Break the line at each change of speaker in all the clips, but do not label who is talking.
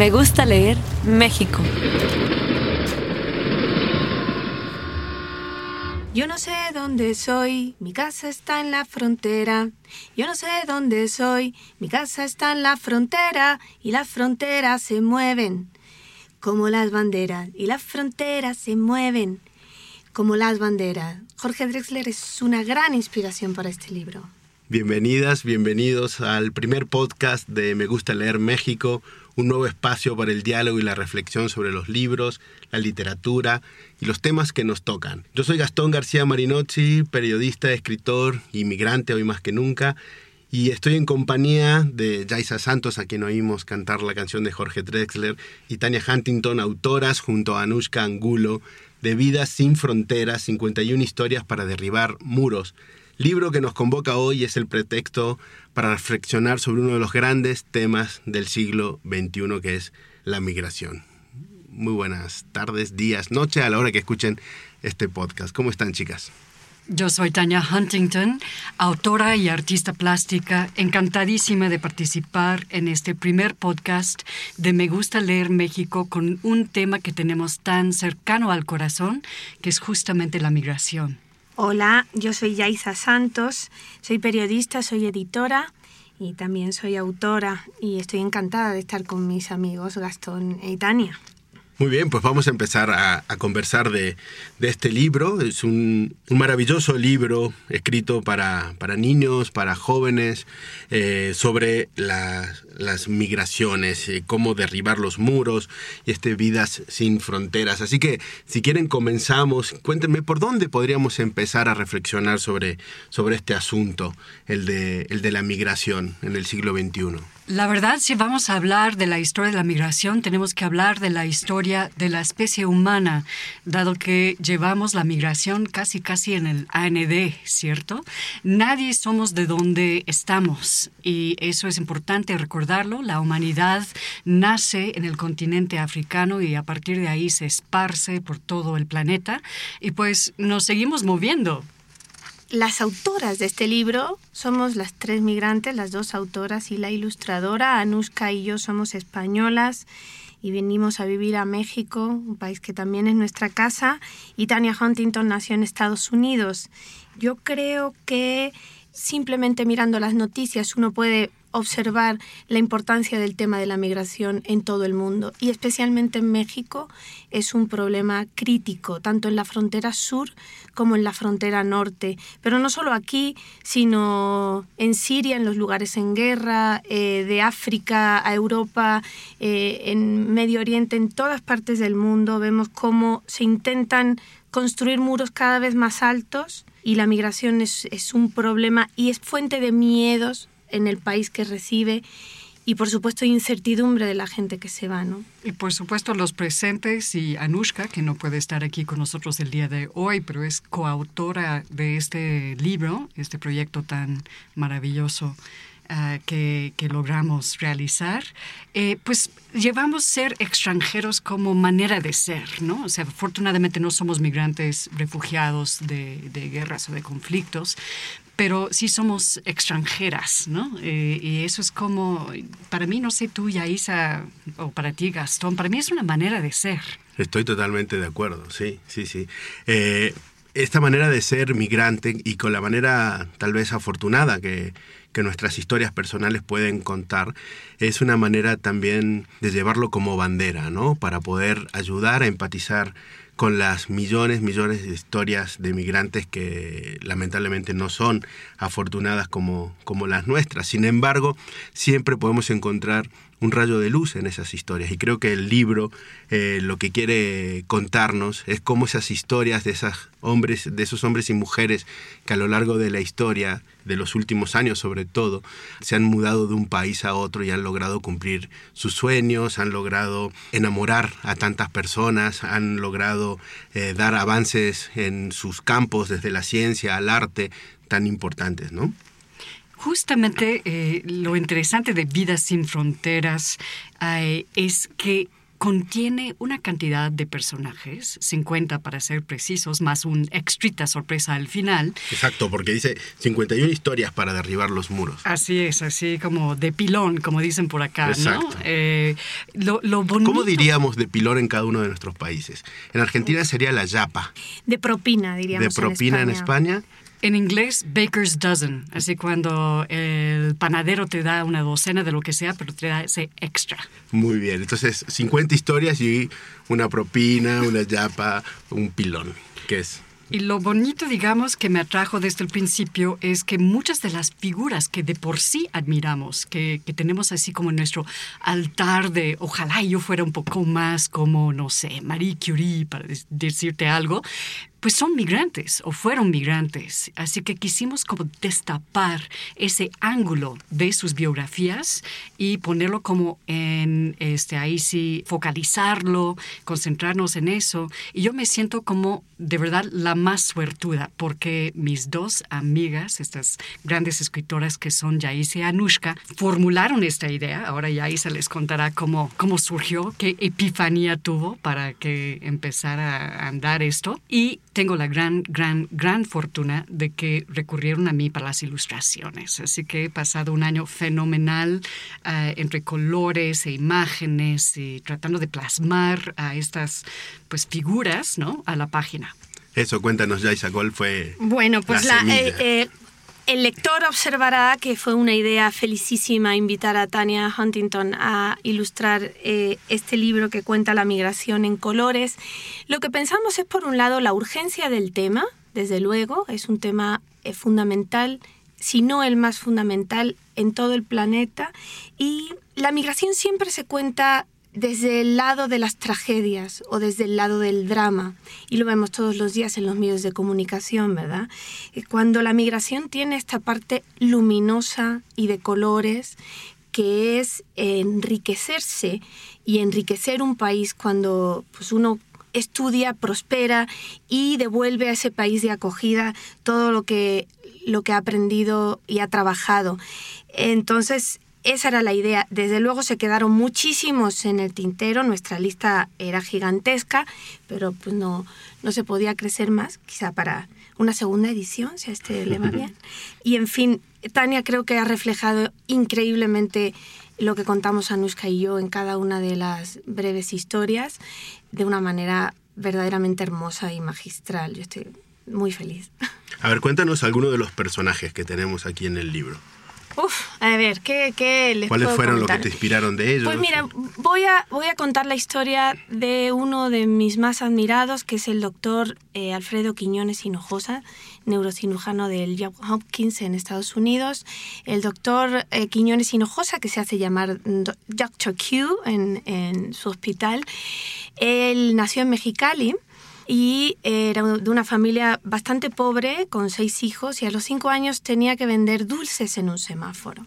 Me gusta leer México.
Yo no sé dónde soy, mi casa está en la frontera. Yo no sé dónde soy, mi casa está en la frontera y las fronteras se mueven como las banderas y las fronteras se mueven como las banderas. Jorge Drexler es una gran inspiración para este libro.
Bienvenidas, bienvenidos al primer podcast de Me gusta leer México, un nuevo espacio para el diálogo y la reflexión sobre los libros, la literatura y los temas que nos tocan. Yo soy Gastón García Marinozzi, periodista, escritor, inmigrante hoy más que nunca, y estoy en compañía de Jaisa Santos, a quien oímos cantar la canción de Jorge Drexler, y Tania Huntington, autoras junto a Anushka Angulo, de Vidas sin Fronteras, 51 historias para derribar muros. Libro que nos convoca hoy es el pretexto para reflexionar sobre uno de los grandes temas del siglo XXI, que es la migración. Muy buenas tardes, días, noche a la hora que escuchen este podcast. ¿Cómo están, chicas?
Yo soy Tania Huntington, autora y artista plástica, encantadísima de participar en este primer podcast de Me gusta leer México con un tema que tenemos tan cercano al corazón, que es justamente la migración.
Hola, yo soy Yaisa Santos, soy periodista, soy editora y también soy autora y estoy encantada de estar con mis amigos Gastón y Tania.
Muy bien, pues vamos a empezar a, conversar de, de, este libro. Es un, un maravilloso libro escrito para, para niños, para jóvenes, eh, sobre la, las migraciones, eh, cómo derribar los muros y este Vidas sin Fronteras. Así que si quieren comenzamos, cuéntenme por dónde podríamos empezar a reflexionar sobre, sobre este asunto, el de, el de la migración en el siglo XXI.
La verdad, si vamos a hablar de la historia de la migración, tenemos que hablar de la historia de la especie humana, dado que llevamos la migración casi casi en el AND, ¿cierto? Nadie somos de donde estamos y eso es importante recordarlo. La humanidad nace en el continente africano y a partir de ahí se esparce por todo el planeta y pues nos seguimos moviendo
las autoras de este libro somos las tres migrantes, las dos autoras y la ilustradora. Anushka y yo somos españolas y venimos a vivir a México, un país que también es nuestra casa. Y Tania Huntington nació en Estados Unidos. Yo creo que simplemente mirando las noticias uno puede observar la importancia del tema de la migración en todo el mundo y especialmente en México es un problema crítico, tanto en la frontera sur como en la frontera norte. Pero no solo aquí, sino en Siria, en los lugares en guerra, eh, de África a Europa, eh, en Medio Oriente, en todas partes del mundo vemos cómo se intentan construir muros cada vez más altos y la migración es, es un problema y es fuente de miedos en el país que recibe y por supuesto incertidumbre de la gente que se va, ¿no?
Y por supuesto los presentes y Anushka, que no puede estar aquí con nosotros el día de hoy, pero es coautora de este libro, este proyecto tan maravilloso. Uh, que, que, logramos realizar, eh, pues llevamos ser extranjeros como manera de ser, ¿no? O sea, afortunadamente no somos migrantes refugiados de, de guerras o de conflictos, pero sí somos extranjeras, ¿no? Eh, y eso es como, para mí, no sé tú, Yaisa, o para ti, Gastón, para mí es una manera de ser.
Estoy totalmente de acuerdo, sí, sí, sí. Eh, esta manera de ser migrante y con la manera tal vez afortunada que, que nuestras historias personales pueden contar, es una manera también de llevarlo como bandera, ¿no? Para poder ayudar a empatizar con las millones, millones de historias de migrantes que lamentablemente no son afortunadas como, como las nuestras. Sin embargo, siempre podemos encontrar un rayo de luz en esas historias. Y creo que el libro eh, lo que quiere contarnos es cómo esas historias de, esas hombres, de esos hombres y mujeres que a lo largo de la historia de los últimos años sobre todo, se han mudado de un país a otro y han logrado cumplir sus sueños, han logrado enamorar a tantas personas, han logrado eh, dar avances en sus campos, desde la ciencia al arte, tan importantes, ¿no?
Justamente eh, lo interesante de Vida sin Fronteras eh, es que contiene una cantidad de personajes, 50 para ser precisos, más un extrita sorpresa al final.
Exacto, porque dice 51 historias para derribar los muros.
Así es, así como de pilón, como dicen por acá,
Exacto.
¿no? Eh, lo, lo bonito...
¿Cómo diríamos de pilón en cada uno de nuestros países? En Argentina sería la yapa.
De propina, diríamos.
De propina en España.
En inglés, baker's dozen, así cuando el panadero te da una docena de lo que sea, pero te da ese extra.
Muy bien, entonces 50 historias y una propina, una yapa, un pilón, que es
Y lo bonito, digamos, que me atrajo desde el principio es que muchas de las figuras que de por sí admiramos, que, que tenemos así como en nuestro altar de ojalá yo fuera un poco más como, no sé, Marie Curie, para decirte algo, pues son migrantes o fueron migrantes. Así que quisimos como destapar ese ángulo de sus biografías y ponerlo como en, este, ahí sí, focalizarlo, concentrarnos en eso. Y yo me siento como de verdad la más suertuda porque mis dos amigas, estas grandes escritoras que son Yaisa y Anushka, formularon esta idea. Ahora Yaisa les contará cómo, cómo surgió, qué epifanía tuvo para que empezara a andar esto. Y tengo la gran, gran, gran fortuna de que recurrieron a mí para las ilustraciones. Así que he pasado un año fenomenal eh, entre colores e imágenes y tratando de plasmar a estas pues, figuras ¿no? a la página.
Eso, cuéntanos, Yaisa, ¿cuál fue
Bueno, pues la, eh, eh, el lector observará que fue una idea felicísima invitar a Tania Huntington a ilustrar eh, este libro que cuenta la migración en colores. Lo que pensamos es, por un lado, la urgencia del tema, desde luego, es un tema eh, fundamental, si no el más fundamental en todo el planeta, y la migración siempre se cuenta desde el lado de las tragedias o desde el lado del drama. Y lo vemos todos los días en los medios de comunicación, ¿verdad? Eh, Cuando la migración tiene esta parte luminosa y de colores, que es enriquecerse y enriquecer un país cuando pues, uno estudia, prospera y devuelve a ese país de acogida todo lo que, lo que ha aprendido y ha trabajado. Entonces, esa era la idea. Desde luego se quedaron muchísimos en el tintero, nuestra lista era gigantesca, pero pues no, no se podía crecer más, quizá para una segunda edición, si a este le va bien. Y en fin, Tania creo que ha reflejado increíblemente lo que contamos Anushka y yo en cada una de las breves historias de una manera verdaderamente hermosa y magistral. Yo estoy muy feliz.
A ver, cuéntanos algunos de los personajes que tenemos aquí en el libro.
Uf, a ver, ¿qué, qué les
¿Cuáles
puedo
fueron los que te inspiraron de ellos?
Pues mira, voy a, voy a contar la historia de uno de mis más admirados, que es el doctor eh, Alfredo Quiñones Hinojosa, neurocirujano del Johns Hopkins en Estados Unidos. El doctor eh, Quiñones Hinojosa, que se hace llamar Dr. Q en, en su hospital, él nació en Mexicali y era de una familia bastante pobre, con seis hijos, y a los cinco años tenía que vender dulces en un semáforo.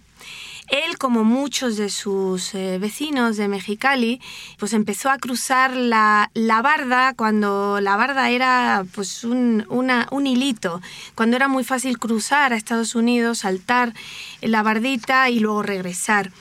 Él, como muchos de sus eh, vecinos de Mexicali, pues empezó a cruzar la, la barda cuando la barda era pues un, un hilito, cuando era muy fácil cruzar a Estados Unidos, saltar la bardita y luego regresar.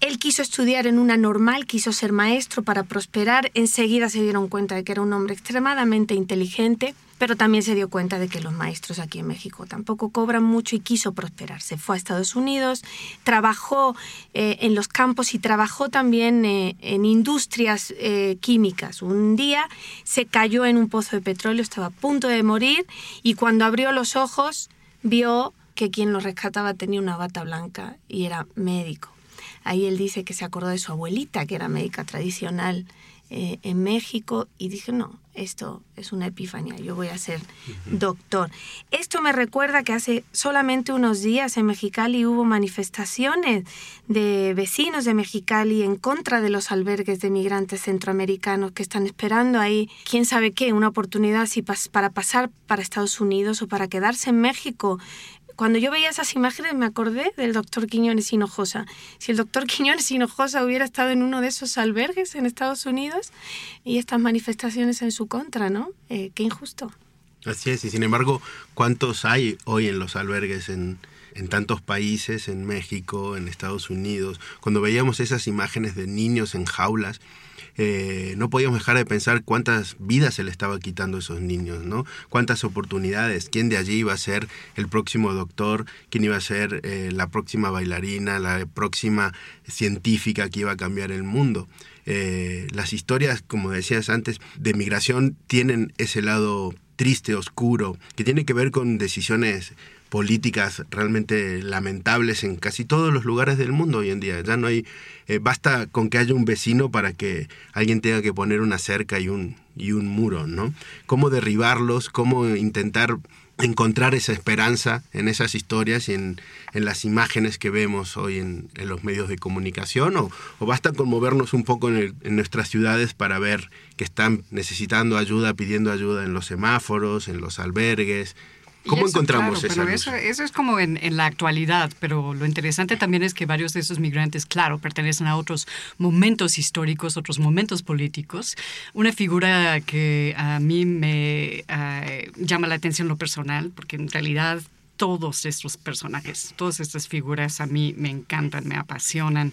Él quiso estudiar en una normal, quiso ser maestro para prosperar. Enseguida se dieron cuenta de que era un hombre extremadamente inteligente, pero también se dio cuenta de que los maestros aquí en México tampoco cobran mucho y quiso prosperar. Se fue a Estados Unidos, trabajó eh, en los campos y trabajó también eh, en industrias eh, químicas. Un día se cayó en un pozo de petróleo, estaba a punto de morir y cuando abrió los ojos vio que quien lo rescataba tenía una bata blanca y era médico. Ahí él dice que se acordó de su abuelita, que era médica tradicional eh, en México, y dije, no, esto es una epifanía, yo voy a ser doctor. Esto me recuerda que hace solamente unos días en Mexicali hubo manifestaciones de vecinos de Mexicali en contra de los albergues de migrantes centroamericanos que están esperando ahí, quién sabe qué, una oportunidad si pas- para pasar para Estados Unidos o para quedarse en México cuando yo veía esas imágenes me acordé del doctor Quiñones Hinojosa. Si el doctor Quiñones Hinojosa hubiera estado en uno de esos albergues en Estados Unidos y estas manifestaciones en su contra, ¿no? Eh, qué injusto.
Así es, y sin embargo, ¿cuántos hay hoy en los albergues en, en tantos países, en México, en Estados Unidos? Cuando veíamos esas imágenes de niños en jaulas, eh, no podíamos dejar de pensar cuántas vidas se le estaba quitando a esos niños, ¿no? Cuántas oportunidades, quién de allí iba a ser el próximo doctor, quién iba a ser eh, la próxima bailarina, la próxima científica que iba a cambiar el mundo. Eh, las historias, como decías antes, de migración tienen ese lado triste, oscuro, que tiene que ver con decisiones políticas realmente lamentables en casi todos los lugares del mundo hoy en día. Ya no hay, eh, basta con que haya un vecino para que alguien tenga que poner una cerca y un, y un muro, ¿no? Cómo derribarlos, cómo intentar encontrar esa esperanza en esas historias y en, en las imágenes que vemos hoy en, en los medios de comunicación o, o basta con movernos un poco en, nuestras ciudades para ver que están necesitando ayuda, pidiendo ayuda en los semáforos, en los albergues, ¿Cómo
eso,
encontramos
claro,
esa
pero eso, eso, es como en, en, la actualidad, pero lo interesante también es que varios de esos migrantes, claro, pertenecen a otros momentos históricos, otros momentos políticos. Una figura que a mí me uh, llama la atención lo personal, porque en realidad todos estos personajes, todas estas figuras a mí me encantan, me apasionan,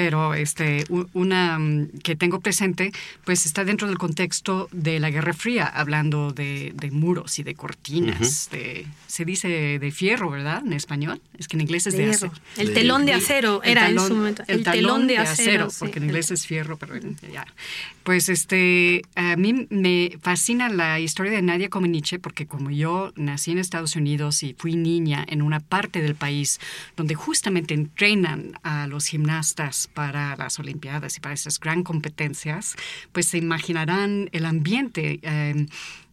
pero este, una mm, que tengo presente, pues está dentro del contexto de la Guerra Fría, hablando de, de muros y de cortinas. Uh -huh. de, se dice de fierro, ¿verdad? En español. Es que en inglés es de, de acero.
El de telón de acero era
talón,
en su momento.
El, el talón de acero, acero sí, porque en inglés es fierro, pero ya. Pues este, a mí me fascina la historia de Nadia Comaneci, porque como yo nací en Estados Unidos y fui niña en una parte del país donde justamente entrenan a los gimnastas para las Olimpiadas y para esas gran competencias, pues se imaginarán el ambiente. Eh,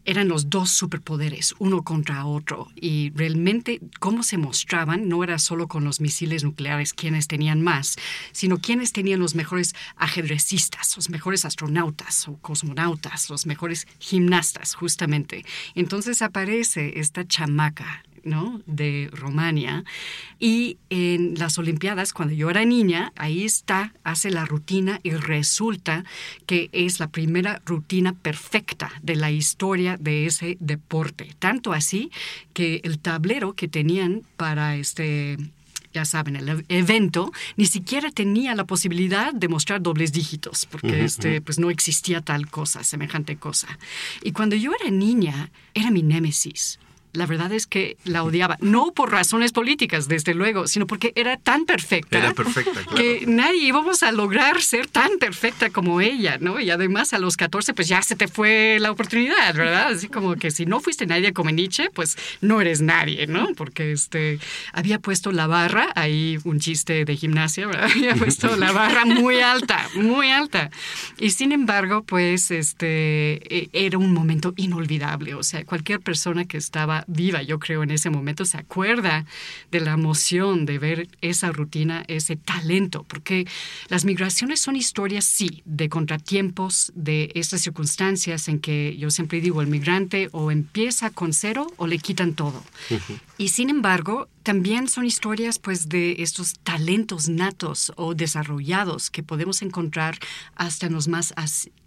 eran los dos superpoderes, uno contra otro, y realmente cómo se mostraban no era solo con los misiles nucleares quienes tenían más, sino quienes tenían los mejores ajedrecistas, los mejores astronautas o cosmonautas, los mejores gimnastas, justamente. Entonces aparece esta chamaca, ¿no? de Romania. Y en las Olimpiadas, cuando yo era niña, ahí está, hace la rutina y resulta que es la primera rutina perfecta de la historia de ese deporte. Tanto así que el tablero que tenían para este ya saben, el evento, ni siquiera tenía la posibilidad de mostrar dobles dígitos, porque uh -huh. este, pues no existía tal cosa, semejante cosa. Y cuando yo era niña, era mi némesis la verdad es que la odiaba. No por razones políticas, desde luego, sino porque era tan perfecta.
Era perfecta, claro.
Que nadie íbamos a lograr ser tan perfecta como ella, ¿no? Y además a los 14, pues ya se te fue la oportunidad, ¿verdad? Así como que si no fuiste nadie como Nietzsche, pues no eres nadie, ¿no? Porque este, había puesto la barra, ahí un chiste de gimnasia, ¿verdad? Había puesto la barra muy alta, muy alta. Y sin embargo, pues este, era un momento inolvidable. O sea, cualquier persona que estaba viva, yo creo, en ese momento, se acuerda de la emoción de ver esa rutina, ese talento, porque las migraciones son historias, sí, de contratiempos, de estas circunstancias en que yo siempre digo, el migrante o empieza con cero o le quitan todo. Y sin embargo, también son historias pues de estos talentos natos o desarrollados que podemos encontrar hasta en los más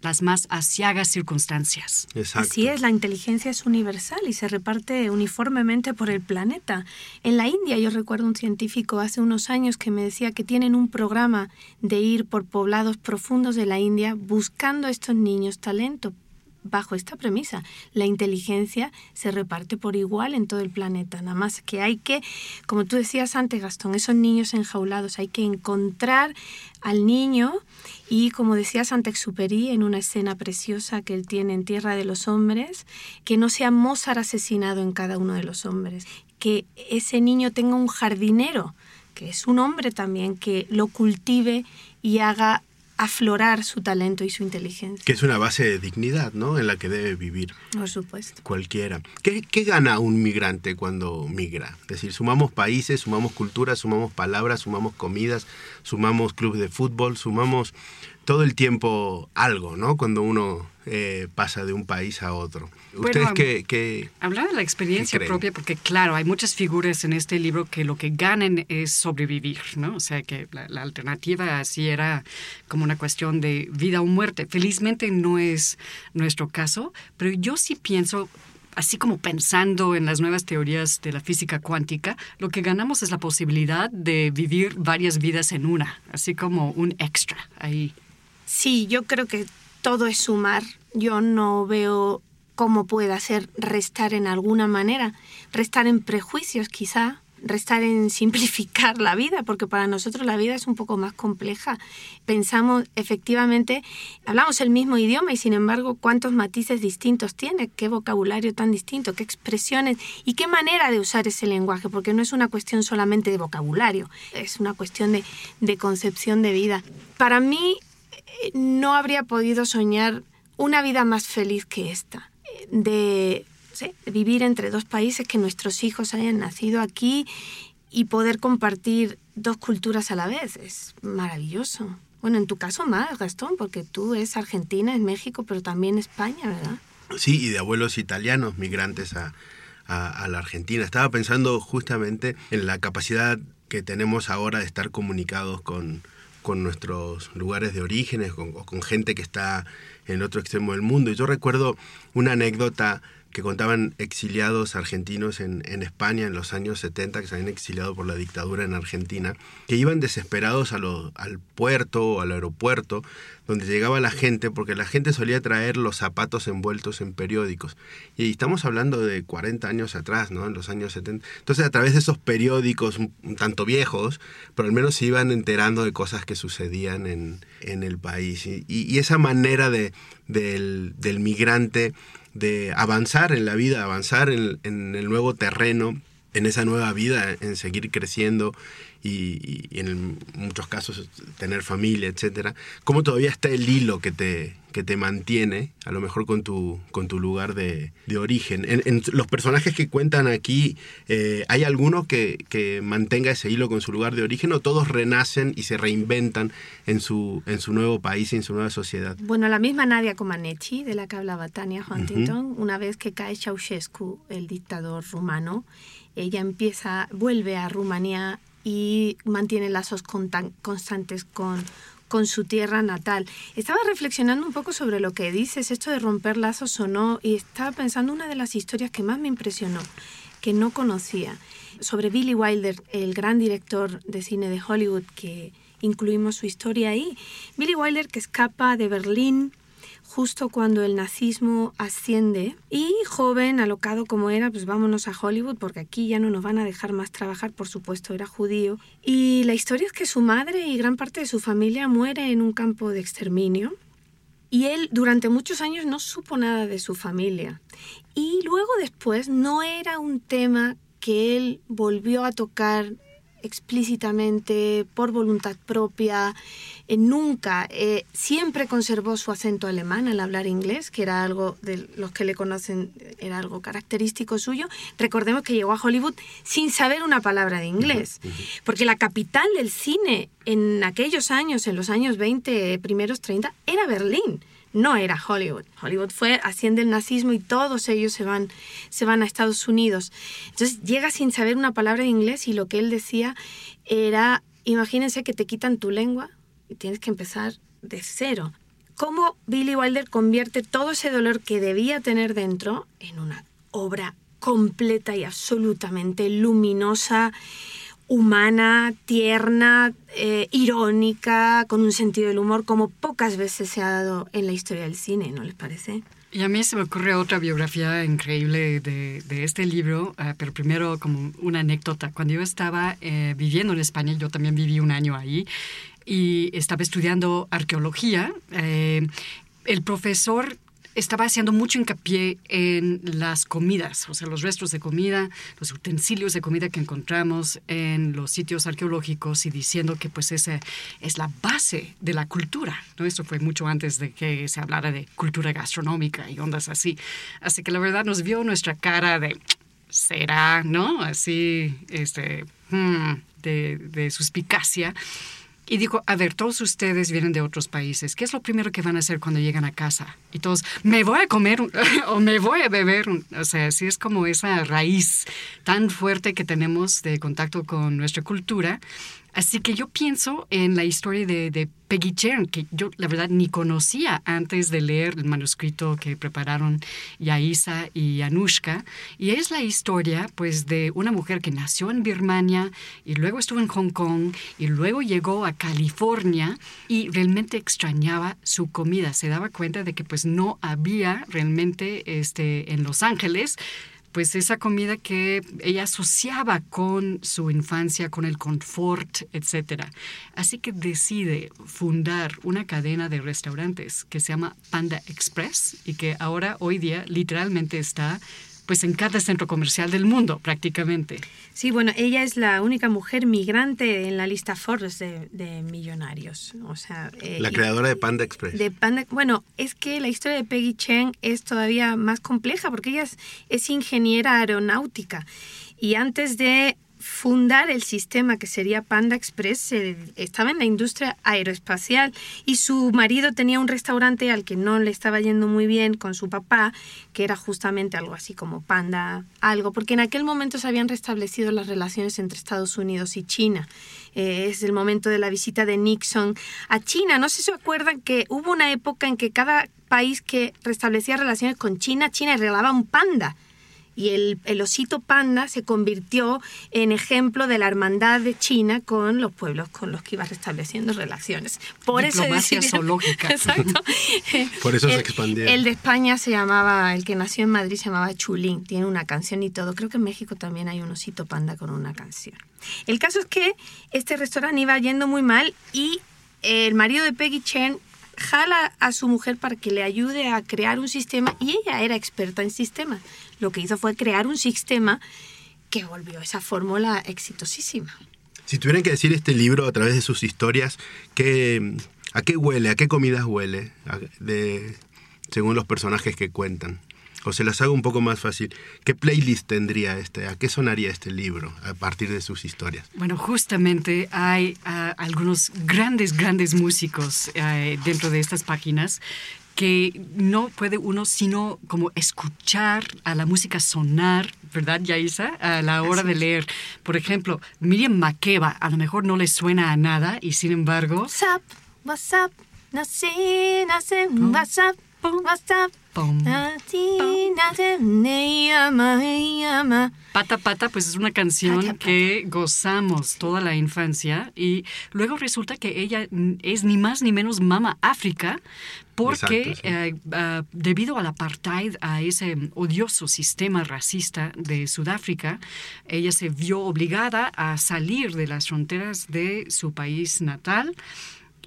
las más asiagas circunstancias.
Exacto.
Así es, la inteligencia es universal y se reparte uniformemente por el planeta. En la India yo recuerdo un científico hace unos años que me decía que tienen un programa de ir por poblados profundos de la India buscando a estos niños talento bajo esta premisa. La inteligencia se reparte por igual en todo el planeta. Nada más que hay que, como tú decías antes, Gastón, esos niños enjaulados, hay que encontrar al niño y, como decía Saint-Exupéry en una escena preciosa que él tiene en Tierra de los Hombres, que no sea Mozart asesinado en cada uno de los hombres, que ese niño tenga un jardinero, que es un hombre también, que lo cultive y haga aflorar su talento y su inteligencia.
Que es una base de dignidad, ¿no? En la que debe vivir.
Por supuesto.
Cualquiera. ¿Qué, ¿Qué, gana un migrante cuando migra? Es decir, sumamos países, sumamos culturas, sumamos palabras, sumamos comidas, sumamos clubes de fútbol, sumamos todo el tiempo algo, ¿no? Cuando uno eh, pasa de un país a otro. ¿Ustedes
Bueno,
qué, qué-
Hablar de la experiencia propia, porque claro, hay muchas figuras en este libro que lo que ganan es sobrevivir, ¿no? O sea, que la, la alternativa así era como una cuestión de vida o muerte. Felizmente no es nuestro caso, pero yo sí pienso, así como pensando en las nuevas teorías de la física cuántica, lo que ganamos es la posibilidad de vivir varias vidas en una, así como un extra ahí.
Sí, yo creo que todo es sumar. Yo no veo cómo pueda ser restar en alguna manera. Restar en prejuicios, quizá. Restar en simplificar la vida, porque para nosotros la vida es un poco más compleja. Pensamos, efectivamente, hablamos el mismo idioma y sin embargo, cuántos matices distintos tiene, qué vocabulario tan distinto, qué expresiones y qué manera de usar ese lenguaje, porque no es una cuestión solamente de vocabulario, es una cuestión de, de concepción de vida. Para mí, no habría podido soñar una vida más feliz que esta, de, vivir entre dos países, que nuestros hijos hayan nacido aquí y poder compartir dos culturas a la vez. Es maravilloso. Bueno, en tu caso más, Gastón, porque tú es Argentina, es México, pero también España, ¿verdad?
Sí, y de abuelos italianos migrantes a- a la Argentina. Estaba pensando justamente en la capacidad que tenemos ahora de estar comunicados con, con nuestros lugares de orígenes con, o con gente que está en el otro extremo del mundo. Y yo recuerdo una anécdota que contaban exiliados argentinos en, en España en los años 70, que se habían exiliado por la dictadura en Argentina, que iban desesperados a lo- al puerto o al aeropuerto, donde llegaba la gente, porque la gente solía traer los zapatos envueltos en periódicos. Y estamos hablando de 40 años atrás, ¿no? En los años 70. Entonces, a través de esos periódicos, un, tanto viejos, pero al menos se iban enterando de cosas que sucedían en, en el país. Y, y- y esa manera de, del, del migrante de avanzar en la vida, avanzar en, el nuevo terreno, en esa nueva vida, en seguir creciendo y, y en muchos casos tener familia, etcétera. ¿Cómo todavía está el hilo que te, que te mantiene, a lo mejor con tu, con tu lugar de, de origen? En, en los personajes que cuentan aquí, eh, ¿hay alguno que, que mantenga ese hilo con su lugar de origen o todos renacen y se reinventan en su, en su nuevo país y en su nueva sociedad?
Bueno, la misma Nadia Comaneci, de la que hablaba Tania Huntington, una vez que cae Ceausescu, el dictador rumano, ella empieza, vuelve a Rumanía y mantiene lazos constantes con, con su tierra natal. Estaba reflexionando un poco sobre lo que dices, esto de romper lazos o no, y estaba pensando una de las historias que más me impresionó, que no conocía, sobre Billy Wilder, el gran director de cine de Hollywood, que incluimos su historia ahí. Billy Wilder que escapa de Berlín justo cuando el nazismo asciende y joven, alocado como era, pues vámonos a Hollywood porque aquí ya no nos van a dejar más trabajar, por supuesto era judío. Y la historia es que su madre y gran parte de su familia muere en un campo de exterminio y él durante muchos años no supo nada de su familia. Y luego después no era un tema que él volvió a tocar explícitamente, por voluntad propia, eh, nunca. eh, siempre conservó su acento alemán al hablar inglés, que era algo de los que le conocen, era algo característico suyo. Recordemos que llegó a Hollywood sin saber una palabra de inglés, porque la capital del cine en aquellos años, en los años 20, primeros 30, era Berlín no era Hollywood. Hollywood fue, asciende el nazismo y todos ellos se van, se van a Estados Unidos. Entonces llega sin saber una palabra de inglés y lo que él decía era, imagínense que te quitan tu lengua y tienes que empezar de cero. ¿Cómo Billy Wilder convierte todo ese dolor que debía tener dentro en una obra completa y absolutamente luminosa, humana, tierna, eh, irónica, con un sentido del humor como pocas veces se ha dado en la historia del cine, ¿no les parece?
Y a mí se me ocurre otra biografía increíble de, de este libro, eh, pero primero como una anécdota. Cuando yo estaba eh, viviendo en España, yo también viví un año ahí, y estaba estudiando arqueología, eh, el profesor estaba haciendo mucho hincapié en las comidas, o sea, los restos de comida, los utensilios de comida que encontramos en los sitios arqueológicos y diciendo que pues esa es la base de la cultura. ¿no? Esto fue mucho antes de que se hablara de cultura gastronómica y ondas así. Así que la verdad nos vio nuestra cara de será, ¿no? Así, este, hmm, de, de suspicacia. Y dijo, a ver, todos ustedes vienen de otros países, ¿qué es lo primero que van a hacer cuando llegan a casa? Y todos, me voy a comer o me voy a beber. O sea, así es como esa raíz tan fuerte que tenemos de contacto con nuestra cultura Así que yo pienso en la historia de, Peggy Chen, que yo la verdad ni conocía antes de leer el manuscrito que prepararon Yaisa y Anushka. Y es la historia pues de una mujer que nació en Birmania y luego estuvo en Hong Kong y luego llegó a California y realmente extrañaba su comida. Se daba cuenta de que pues no había realmente este, en Los Ángeles pues esa comida que ella asociaba con su infancia, con el confort, etc. Así que decide fundar una cadena de restaurantes que se llama Panda Express y que ahora hoy día literalmente está pues en cada centro comercial del mundo prácticamente.
Sí, bueno, ella es la única mujer migrante en la lista Forbes de, millonarios. O sea,
eh, la creadora de Panda Express.
De Panda, bueno, es que la historia de Peggy Chen es todavía más compleja porque ella es ingeniera aeronáutica y antes de fundar el sistema que sería Panda Express, estaba en la industria aeroespacial y su marido tenía un restaurante al que no le estaba yendo muy bien con su papá, que era justamente algo así como Panda, algo, porque en aquel momento se habían restablecido las relaciones entre Estados Unidos y China. Eh, es el momento de la visita de Nixon a China. No sé si se acuerdan que hubo una época en que cada país que restablecía relaciones con China, China regalaba un panda y el, osito panda se convirtió en ejemplo de la hermandad de China con los pueblos con los que iba restableciendo relaciones.
Por Diplomacia eso zoológica.
Exacto.
Por eso se expandió.
El de España se llamaba, el que nació en Madrid se llamaba Chulín, tiene una canción y todo. Creo que en México también hay un osito panda con una canción. El caso es que este restaurante iba yendo muy mal y el marido de Peggy Chen jala a su mujer para que le ayude a crear un sistema y ella era experta en sistemas. Lo que hizo fue crear un sistema que volvió esa fórmula exitosísima.
Si tuvieran que decir este libro a través de sus historias, ¿qué, ¿a qué huele? ¿A qué comidas huele? De, según los personajes que cuentan. O se las hago un poco más fácil. ¿Qué playlist tendría este? ¿A qué sonaría este libro a partir de sus historias?
Bueno, justamente hay ah, algunos grandes, grandes músicos eh, dentro de estas páginas que no puede uno sino como escuchar a la música sonar, ¿verdad, Yaisa? A la hora de leer. Por ejemplo, Miriam Makeba, a lo mejor no le suena a nada y sin embargo...
What's up? What's up? No sé, no sé, what's up? What's up?
Pata Pata, pues es una canción que gozamos toda la infancia y luego resulta que ella es ni más ni menos Mama África porque eh, ah, debido al apartheid, a ese odioso sistema racista de Sudáfrica, ella se vio obligada a salir de las fronteras de su país natal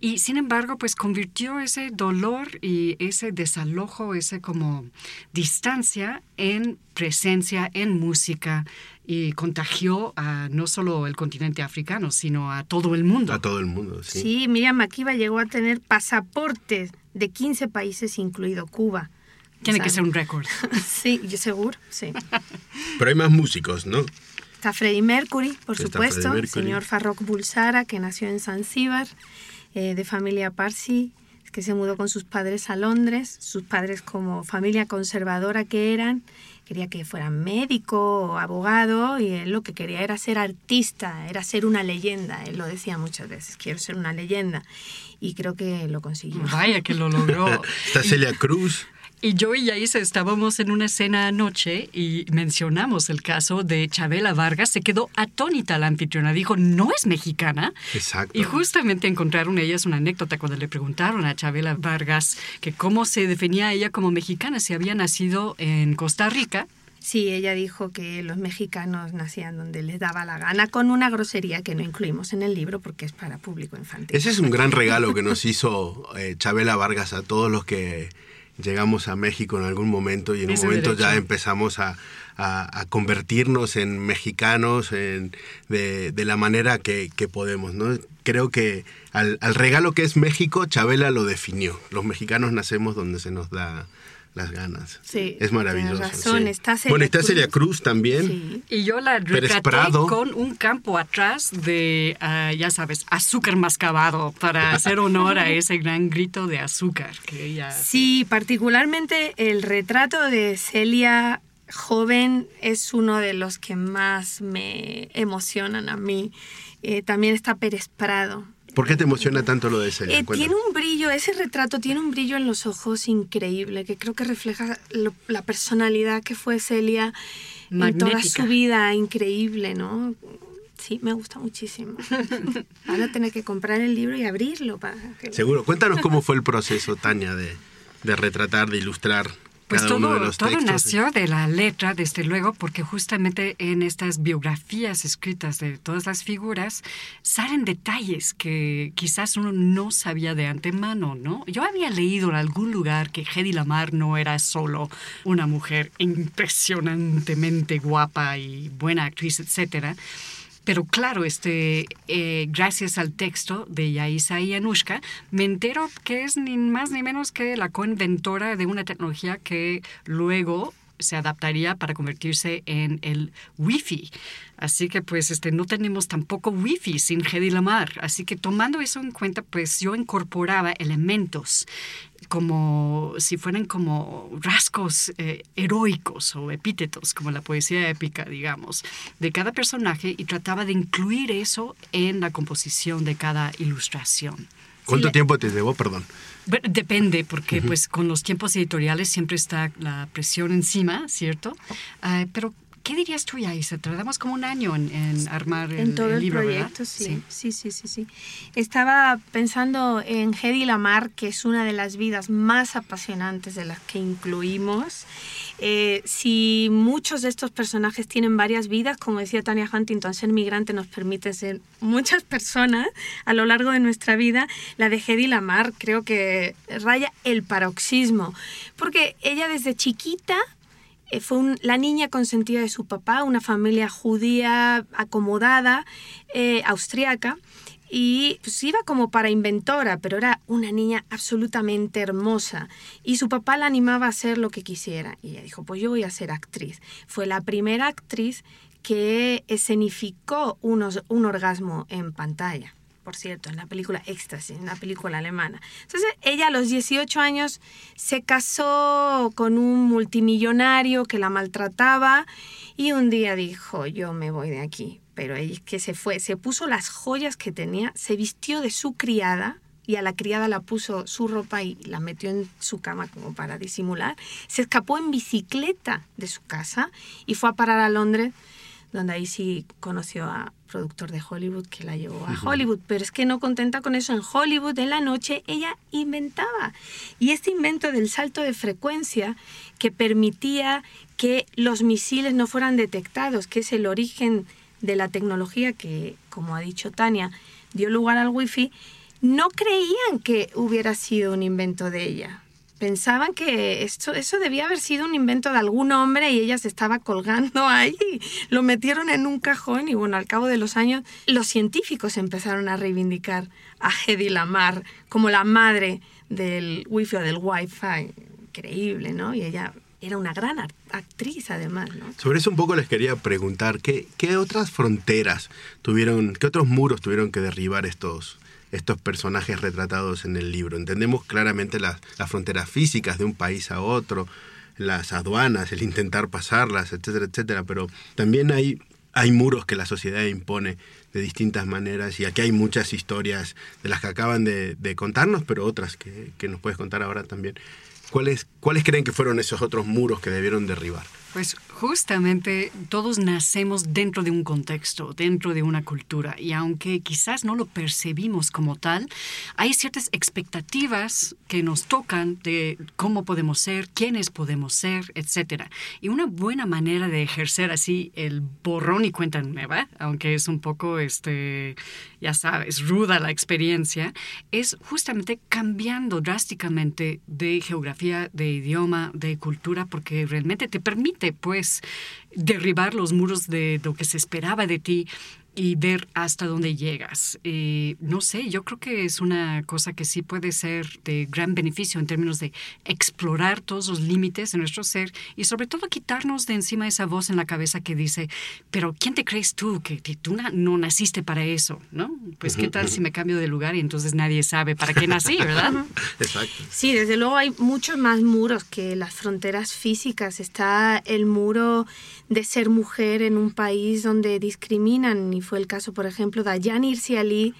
y sin embargo, pues convirtió ese dolor y ese desalojo, ese como distancia en presencia, en música y contagió a no solo el continente africano, sino a todo el mundo.
A todo el mundo, sí.
Sí, Miriam Makiba llegó a tener pasaportes de 15 países, incluido Cuba.
Tiene que ser un récord.
sí, yo seguro, sí.
Pero hay más músicos, ¿no?
Está Freddie Mercury, por supuesto, el señor Farrokh Bulsara, que nació en Zanzíbar. Eh, de familia Parsi, que se mudó con sus padres a Londres, sus padres como familia conservadora que eran, quería que fuera médico o abogado y él lo que quería era ser artista, era ser una leyenda, él lo decía muchas veces, quiero ser una leyenda y creo que lo consiguió.
Vaya que lo logró.
Está Celia Cruz.
Y yo y Yaisa estábamos en una cena anoche y mencionamos el caso de Chabela Vargas. Se quedó atónita la anfitriona. Dijo, ¿no es mexicana?
Exacto.
Y justamente encontraron ellas una anécdota cuando le preguntaron a Chabela Vargas que cómo se definía ella como mexicana, si había nacido en Costa Rica.
Sí, ella dijo que los mexicanos nacían donde les daba la gana, con una grosería que no incluimos en el libro porque es para público infantil.
Ese es un gran regalo que nos hizo eh, Chabela Vargas a todos los que llegamos a México en algún momento y en un momento ya empezamos a, convertirnos en mexicanos de, la manera que, podemos. ¿no? Creo que al, regalo que es México, Chabela lo definió. Los mexicanos nacemos donde se nos da las ganas.
Sí,
es maravilloso.
tienes razón,
sí.
está Celia
bueno, está. Celia Cruz también.
Sí.
Y yo la
Prado.
con un campo atrás de, ah, ya sabes, azúcar mascabado para hacer honor a ese gran grito de azúcar que ella...
Sí, particularmente el retrato de Celia joven es uno de los que más me emocionan a mí. Eh, también está Pérez Prado.
¿Por qué te emociona tanto lo de Celia?
Eh, tiene un brillo, ese retrato tiene un brillo en los ojos increíble, que creo que refleja lo- la personalidad que fue Celia en toda
Magnética.
su vida, increíble, ¿no? Sí, me gusta muchísimo. Van a tener que comprar el libro y abrirlo para que...
Seguro. Cuéntanos cómo fue el proceso, Tania, de, de retratar, de ilustrar
Pues
de
todo, todo
textos.
nació de la letra, desde luego, porque justamente en estas biografías escritas de todas las figuras salen detalles que quizás uno no sabía de antemano, ¿no? Yo había leído en algún lugar que Hedy Lamar no era solo una mujer impresionantemente guapa y buena actriz, etcétera. Pero claro, este, eh, gracias al texto de Yaisa y Anushka, me entero que es ni más ni menos que la coinventora de una tecnología que luego se adaptaría para convertirse en el Wi-Fi. Así que pues este, no tenemos tampoco Wi-Fi sin Hedy Lamar. Así que tomando eso en cuenta, pues yo incorporaba elementos como si fueran como rasgos eh, heroicos o epítetos, como la poesía épica, digamos, de cada personaje y trataba de incluir eso en la composición de cada ilustración.
¿Cuánto
Sí,
tiempo te llevó? Perdón.
Depende, porque pues con los tiempos editoriales siempre está la presión encima, ¿cierto? Ah, pero, ¿qué dirías tú, Yaisa? Tardamos como un año en, en armar el,
en todo el,
libro, ¿verdad?
proyecto, sí. sí. Sí, sí, sí, Estaba pensando en Hedy Lamar, que es una de las vidas más apasionantes de las que incluimos. Eh, si muchos de estos personajes tienen varias vidas, como decía Tania Huntington, ser migrante nos permite ser muchas personas a lo largo de nuestra vida. La de Hedy Lamar creo que raya el paroxismo, porque ella desde chiquita fue un- la niña consentida de su papá, una familia judía acomodada, eh, austriaca, y pues iba como para inventora, pero era una niña absolutamente hermosa. Y su papá la animaba a hacer lo que quisiera. Y ella dijo, pues yo voy a ser actriz. Fue la primera actriz que escenificó un orgasmo en pantalla. Por cierto, en la película Éxtasis, en la película alemana. Entonces, ella a los 18 años se casó con un multimillonario que la maltrataba y un día dijo, yo me voy de aquí. Pero ella que se fue, se puso las joyas que tenía, se vistió de su criada y a la criada la puso su ropa y la metió en su cama como para disimular. Se escapó en bicicleta de su casa y fue a parar a Londres donde ahí sí conoció a productor de Hollywood que la llevó a Hollywood, pero es que no contenta con eso, en Hollywood en la noche ella inventaba. Y este invento del salto de frecuencia que permitía que los misiles no fueran detectados, que es el origen de la tecnología que, como ha dicho Tania, dio lugar al wifi, no creían que hubiera sido un invento de ella. Pensaban que esto, eso debía haber sido un invento de algún hombre y ella se estaba colgando ahí. Lo metieron en un cajón y bueno, al cabo de los años los científicos empezaron a reivindicar a Hedy Lamar como la madre del wifi o del wifi. Increíble, ¿no? Y ella era una gran act- actriz además, ¿no?
Sobre eso un poco les quería preguntar, ¿qué, qué otras fronteras tuvieron, qué otros muros tuvieron que derribar estos, estos personajes retratados en el libro? Entendemos claramente las, las fronteras físicas de un país a otro, las aduanas, el intentar pasarlas, etcétera, etcétera, pero también hay, hay muros que la sociedad impone de distintas maneras y aquí hay muchas historias de las que acaban de, contarnos, pero otras que, que nos puedes contar ahora también. ¿Cuáles, ¿Cuáles creen que fueron esos otros muros que debieron derribar?
Pues justamente todos nacemos dentro de un contexto, dentro de una cultura, y aunque quizás no lo percibimos como tal, hay ciertas expectativas que nos tocan de cómo podemos ser, quiénes podemos ser, etc. Y una buena manera de ejercer así el borrón y cuenta nueva, aunque es un poco, este, ya sabes, ruda la experiencia, es justamente cambiando drásticamente de geografía, de idioma, de cultura, porque realmente te permite, pues, derribar los muros de lo que se esperaba de ti y ver hasta dónde llegas. Eh, no sé, yo creo que es una cosa que sí puede ser de gran beneficio en términos de explorar todos los límites de nuestro ser y sobre todo quitarnos de encima esa voz en la cabeza que dice, pero ¿quién te crees tú? Que, tú no naciste para eso, ¿no? Pues qué tal si me cambio de lugar y entonces nadie sabe para qué nací, ¿verdad?
Exacto.
Sí, desde luego hay muchos más muros que las fronteras físicas. Está el muro de ser mujer en un país donde discriminan y fue el caso, por ejemplo, de Ayani Irsi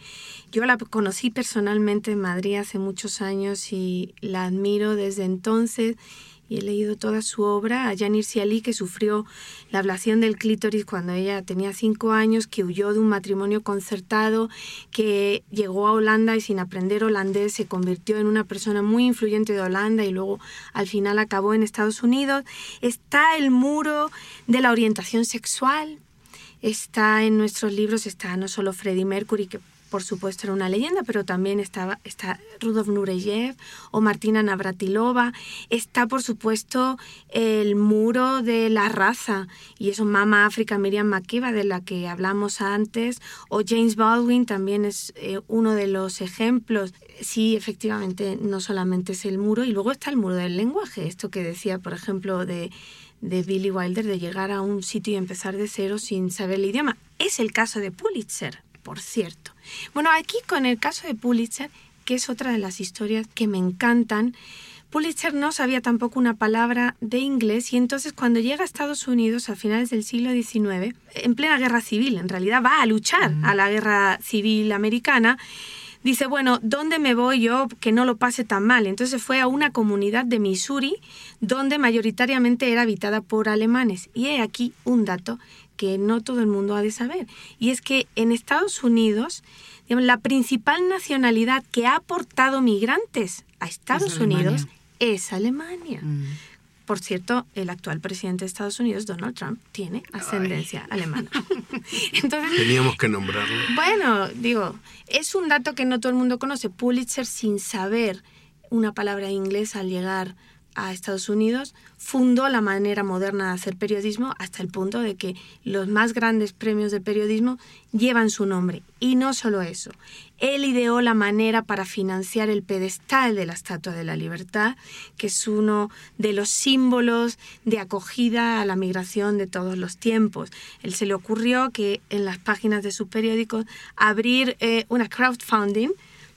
Yo la conocí personalmente en Madrid hace muchos años y la admiro desde entonces y he leído toda su obra. A Irsi Ali, que sufrió la ablación del clítoris cuando ella tenía cinco años, que huyó de un matrimonio concertado, que llegó a Holanda y sin aprender holandés se convirtió en una persona muy influyente de Holanda y luego al final acabó en Estados Unidos. Está el muro de la orientación sexual, está en nuestros libros, está no solo Freddie Mercury, que por supuesto era una leyenda, pero también estaba, está Rudolf Nureyev o Martina Navratilova, está por supuesto el muro de la raza, y eso Mama África, Miriam Makeba, de la que hablamos antes, o James Baldwin también es eh, uno de los ejemplos. Sí, efectivamente, no solamente es el muro, y luego está el muro del lenguaje, esto que decía, por ejemplo, de de Billy Wilder de llegar a un sitio y empezar de cero sin saber el idioma. Es el caso de Pulitzer, por cierto. Bueno, aquí con el caso de Pulitzer, que es otra de las historias que me encantan, Pulitzer no sabía tampoco una palabra de inglés y entonces cuando llega a Estados Unidos a finales del siglo XIX, en plena guerra civil, en realidad va a luchar a la guerra civil americana, dice, bueno, ¿dónde me voy yo que no lo pase tan mal? Entonces fue a una comunidad de Missouri donde mayoritariamente era habitada por alemanes. Y he aquí un dato que no todo el mundo ha de saber. Y es que en Estados Unidos, la principal nacionalidad que ha aportado migrantes a Estados Unidos es Alemania. Mm. Por cierto, el actual presidente de Estados Unidos, Donald Trump, tiene ascendencia alemana.
Entonces, Teníamos que nombrarlo.
Bueno, digo, es un dato que no todo el mundo conoce. Pulitzer, sin saber una palabra inglesa al llegar a Estados Unidos, fundó la manera moderna de hacer periodismo hasta el punto de que los más grandes premios de periodismo llevan su nombre. Y no solo eso, él ideó la manera para financiar el pedestal de la Estatua de la Libertad, que es uno de los símbolos de acogida a la migración de todos los tiempos. Él se le ocurrió que en las páginas de su periódico abrir eh, una crowdfunding,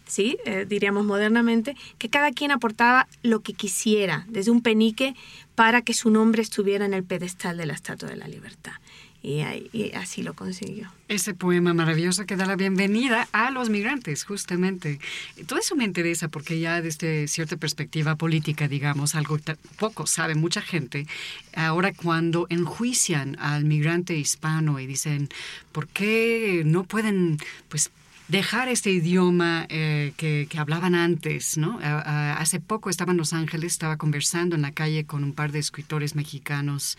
¿sí? Eh, diríamos modernamente, que cada quien aportaba lo que quisiera, desde un penique, para que su nombre estuviera en el pedestal de la Estatua de la Libertad. Y, así lo consiguió.
Ese poema maravilloso que da la bienvenida a los migrantes, justamente. Todo eso me interesa porque ya desde cierta perspectiva política, digamos, algo poco sabe mucha gente, ahora cuando enjuician al migrante hispano y dicen, ¿por qué no pueden pues dejar este idioma eh, que, hablaban antes, ¿no? hace poco estaba en Los Ángeles, estaba conversando en la calle con un par de escritores mexicanos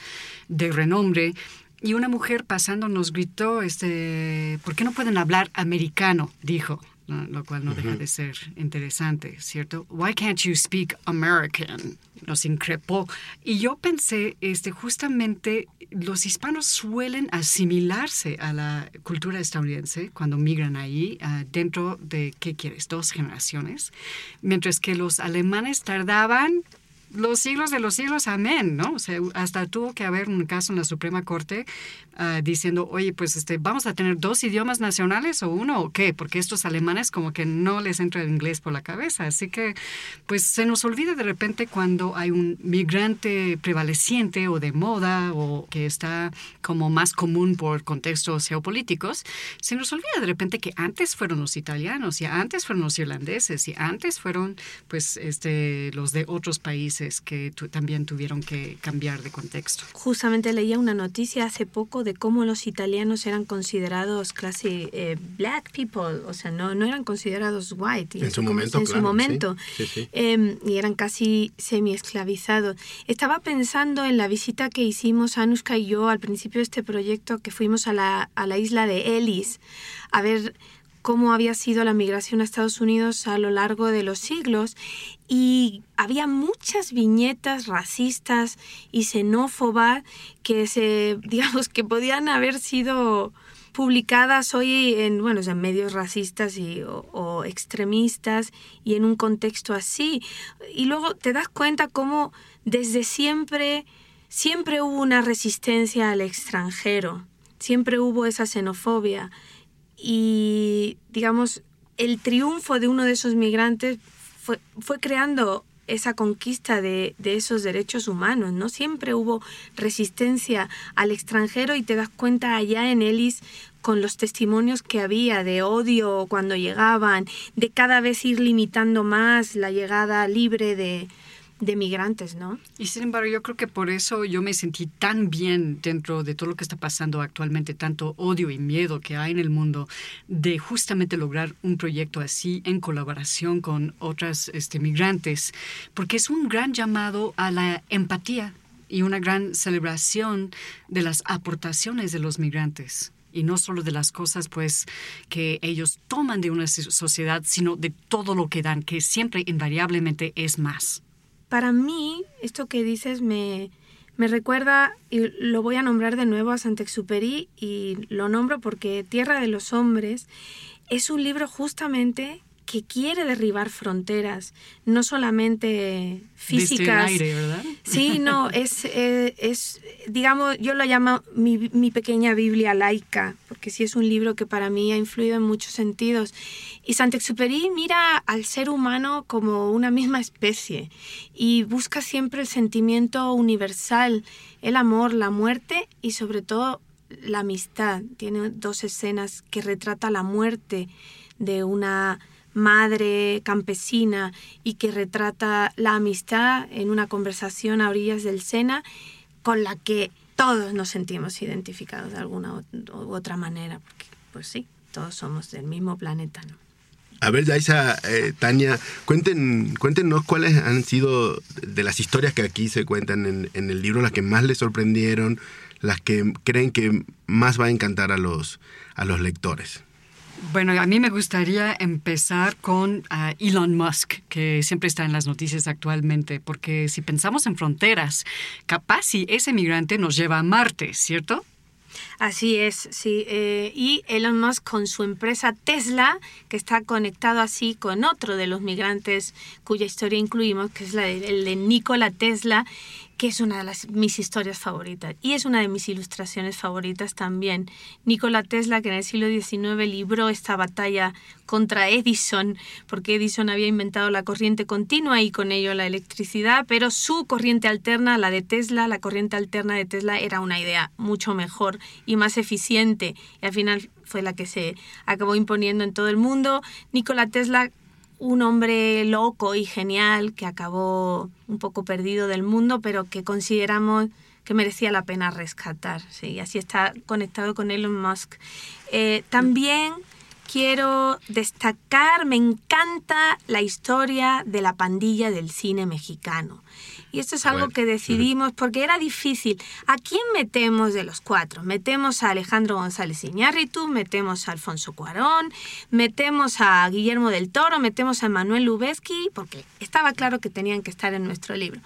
de renombre y una mujer pasando nos gritó, este, ¿por qué no pueden hablar americano? Dijo lo cual no deja de ser interesante, ¿cierto? Why can't you speak American? Nos increpó. Y yo pensé, este, justamente los hispanos suelen asimilarse a la cultura estadounidense cuando migran ahí, ah, dentro de, ¿qué quieres? Dos generaciones, mientras que los alemanes tardaban los siglos de los siglos, amén, ¿no? O sea, hasta tuvo que haber un caso en la Suprema Corte ah, diciendo, oye, pues este, vamos a tener dos idiomas nacionales o uno o qué, porque estos alemanes como que no les entra el inglés por la cabeza. Así que, pues se nos olvida de repente cuando hay un migrante prevaleciente o de moda o que está como más común por contextos geopolíticos, se nos olvida de repente que antes fueron los italianos y antes fueron los irlandeses y antes fueron pues este, los de otros países que también tuvieron que cambiar de contexto.
Justamente leía una noticia hace poco de cómo los italianos eran considerados clase eh, black people, o sea, no, no eran considerados white.
en su momento,
En su momento. Em, y eran casi semi-esclavizados. Estaba pensando en la visita que hicimos Anushka y yo al principio de este proyecto, que fuimos a la, a la isla de Ellis a ver cómo había sido la migración a Estados Unidos a lo largo de los siglos y había muchas viñetas racistas y xenófobas que se digamos que podían haber sido publicadas hoy en, bueno, en medios racistas y, o, extremistas y en un contexto así. Y luego te das cuenta cómo desde siempre, siempre hubo una resistencia al extranjero, siempre hubo esa xenofobia. Y, digamos, el triunfo de uno de esos migrantes fue, fue creando esa conquista de, de, esos derechos humanos, ¿no? Siempre hubo resistencia al extranjero y te das cuenta allá en Ellis con los testimonios que había de odio cuando llegaban, de cada vez ir limitando más la llegada libre de, de migrantes, ¿no?
Y sin embargo, yo creo que por eso yo me sentí tan bien dentro de todo lo que está pasando actualmente, tanto odio y miedo que hay en el mundo, de justamente lograr un proyecto así en colaboración con otras este, migrantes, porque es un gran llamado a la empatía y una gran celebración de las aportaciones de los migrantes y no solo de las cosas pues que ellos toman de una sociedad, sino de todo lo que dan, que siempre invariablemente es más
para mí, esto que dices me, me recuerda, y lo voy a nombrar de nuevo a Saint-Exupéry, y lo nombro porque Tierra de los Hombres es un libro justamente que quiere derribar fronteras, no solamente físicas.
Aire, ¿verdad?
Sí, no, es, eh, es, digamos, yo lo llamo mi, mi, pequeña Biblia laica, porque sí es un libro que para mí ha influido en muchos sentidos. Y Saint-Exupéry mira al ser humano como una misma especie y busca siempre el sentimiento universal, el amor, la muerte y sobre todo la amistad. Tiene dos escenas que retrata la muerte de una madre campesina y que retrata la amistad en una conversación a orillas del Sena con la que todos nos sentimos identificados de alguna u otra manera, porque pues sí, todos somos del mismo planeta, ¿no?
A ver, Yaisa, eh, Tania, cuenten, cuéntenos cuáles han sido de las historias que aquí se cuentan en, en, el libro las que más les sorprendieron, las que creen que más va a encantar a los, a los lectores.
Bueno, a mí me gustaría empezar con uh, Elon Musk, que siempre está en las noticias actualmente, porque si pensamos en fronteras, capaz si ese migrante nos lleva a Marte, ¿cierto?
Así es, sí. Eh, y Elon Musk con su empresa Tesla, que está conectado así con otro de los migrantes cuya historia incluimos, que es la el de Nikola Tesla, que es una de las, mis historias favoritas y es una de mis ilustraciones favoritas también. Nikola Tesla, que en el siglo XIX libró esta batalla contra Edison, porque Edison había inventado la corriente continua y con ello la electricidad, pero su corriente alterna, la de Tesla, la corriente alterna de Tesla era una idea mucho mejor y más eficiente y al final fue la que se acabó imponiendo en todo el mundo. Nikola Tesla un hombre loco y genial que acabó un poco perdido del mundo, pero que consideramos que merecía la pena rescatar. ¿sí? Así está conectado con Elon Musk. Eh, también quiero destacar, me encanta la historia de la pandilla del cine mexicano. Y esto es algo que decidimos porque era difícil. ¿A quién metemos de los cuatro? Metemos a Alejandro González Iñárritu, metemos a Alfonso Cuarón, metemos a Guillermo del Toro, metemos a Manuel Lubezki, porque estaba claro que tenían que estar en nuestro libro.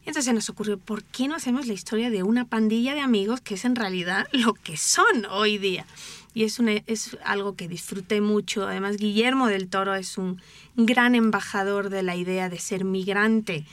Entonces se nos ocurrió, ¿por qué no hacemos la historia de una pandilla de amigos que es en realidad lo que son hoy día? Y es, es algo que disfruté mucho. Además, Guillermo del Toro es un gran embajador de la idea de ser migrante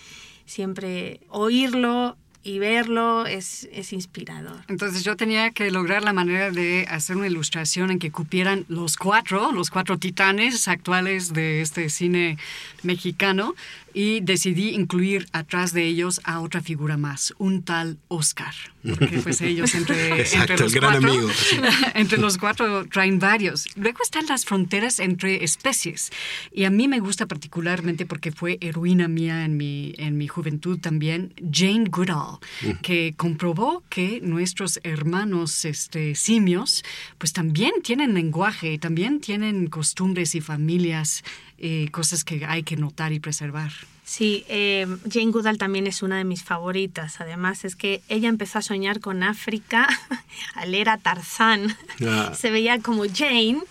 siempre oírlo y verlo es, es, inspirador.
Entonces yo tenía que lograr la manera de hacer una ilustración en que cupieran los cuatro, los cuatro titanes actuales de este cine mexicano, y decidí incluir atrás de ellos a otra figura más, un tal Oscar, porque pues ellos entre, entre los cuatro, entre los cuatro traen varios. Luego están las fronteras entre especies y a mí me gusta particularmente porque fue heroína mía en mi, en mi juventud también, Jane Goodall, que comprobó que nuestros hermanos este, simios pues también tienen lenguaje, también tienen costumbres y familias eh, cosas que hay que notar y preservar.
Sí, eh, Jane Goodall también es una de mis favoritas. Además, es que ella empezó a soñar con África al leer a Tarzán. Ah. Se veía como Jane,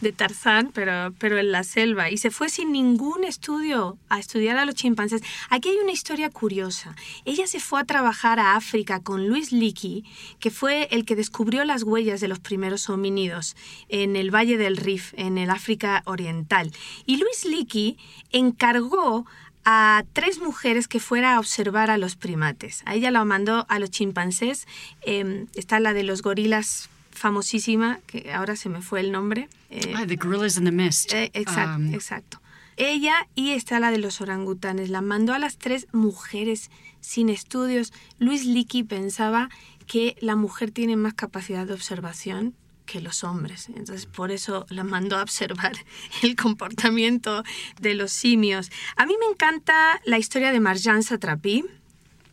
de Tarzán, pero, pero en la selva. Y se fue sin ningún estudio a estudiar a los chimpancés. Aquí hay una historia curiosa. Ella se fue a trabajar a África con Luis Leakey, que fue el que descubrió las huellas de los primeros homínidos en el Valle del Rif, en el África Oriental. Y Luis Leakey encargó a tres mujeres que fuera a observar a los primates. A ella la mandó a los chimpancés. Em, está la de los gorilas famosísima, que ahora se me fue el nombre.
Eh, ah, The Gorillas in the Mist.
Eh, exacto, um, exacto. Ella y está la de los orangutanes. La mandó a las tres mujeres sin estudios. Luis Leakey pensaba que la mujer tiene más capacidad de observación que los hombres. Entonces, por eso la mandó a observar el comportamiento de los simios. A mí me encanta la historia de Marjane Satrapi,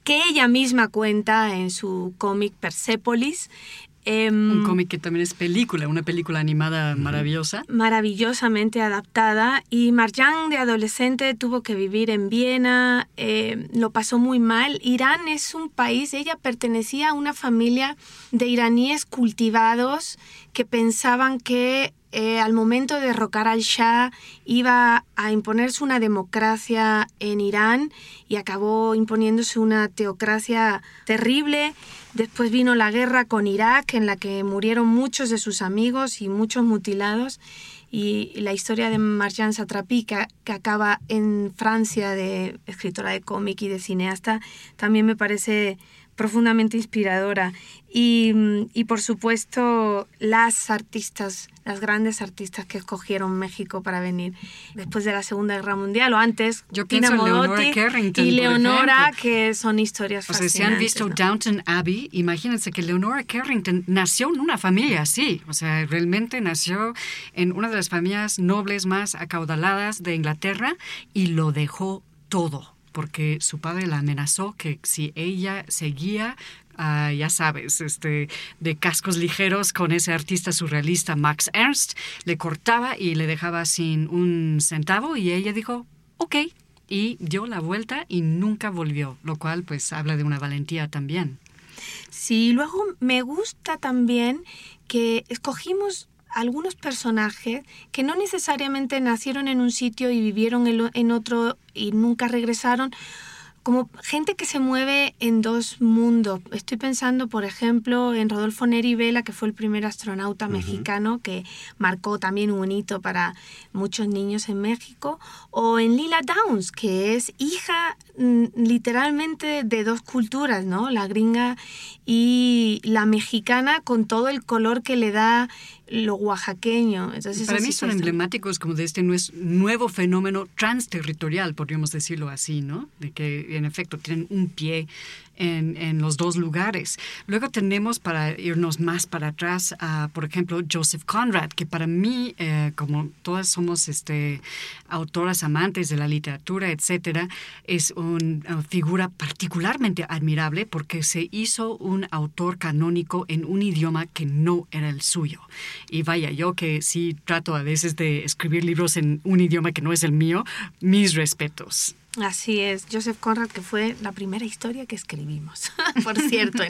que ella misma cuenta en su cómic Persepolis.
Em, un cómic que también es película, una película animada maravillosa.
Maravillosamente adaptada. Y Marjan de adolescente tuvo que vivir en Viena, eh, lo pasó muy mal. Irán es un país, ella pertenecía a una familia de iraníes cultivados que pensaban que eh, al momento de derrocar al Shah iba a imponerse una democracia en Irán y acabó imponiéndose una teocracia terrible. Después vino la guerra con Irak en la que murieron muchos de sus amigos y muchos mutilados. Y la historia de Marjane Satrapi, que, que acaba en Francia de escritora de cómic y de cineasta, también me parece profundamente inspiradora. Y, y, por supuesto las artistas, las grandes artistas que escogieron México para venir después de la Segunda Guerra Mundial o antes,
Yo Tina Modotti
y Leonora, que son historias fascinantes.
O sea, si han visto Downton Abbey, imagínense que Leonora Carrington nació en una familia así, o sea, realmente nació en una de las familias nobles más acaudaladas de Inglaterra y lo dejó todo porque su padre la amenazó que si ella seguía Uh, ya sabes, este, de cascos ligeros con ese artista surrealista Max Ernst, le cortaba y le dejaba sin un centavo y ella dijo, ok, y dio la vuelta y nunca volvió, lo cual pues habla de una valentía también.
Sí, luego me gusta también que escogimos algunos personajes que no necesariamente nacieron en un sitio y vivieron en otro y nunca regresaron, como gente que se mueve en dos mundos. Estoy pensando, por ejemplo, en Rodolfo Neri Vela, que fue el primer astronauta mexicano que marcó también un hito para muchos niños en México, o en Lila Downs, que es hija mm, literalmente de dos culturas, ¿no? La gringa y la mexicana con todo el color que le da lo oaxaqueño. Entonces,
Para mí son emblemáticos como de este nuevo fenómeno transterritorial, podríamos decirlo así, ¿no? De que en efecto tienen un pie en, los dos lugares. Luego tenemos, para irnos más para atrás, a, por ejemplo, Joseph Conrad, que para mí, eh, como todas somos este, autoras amantes de la literatura, etcétera, es una figura particularmente admirable porque se hizo un autor canónico en un idioma que no era el suyo. Y vaya, yo que sí trato a veces de escribir libros en un idioma que no es el mío, mis respetos.
Así es, Joseph Conrad, que fue la primera historia que escribimos, por cierto.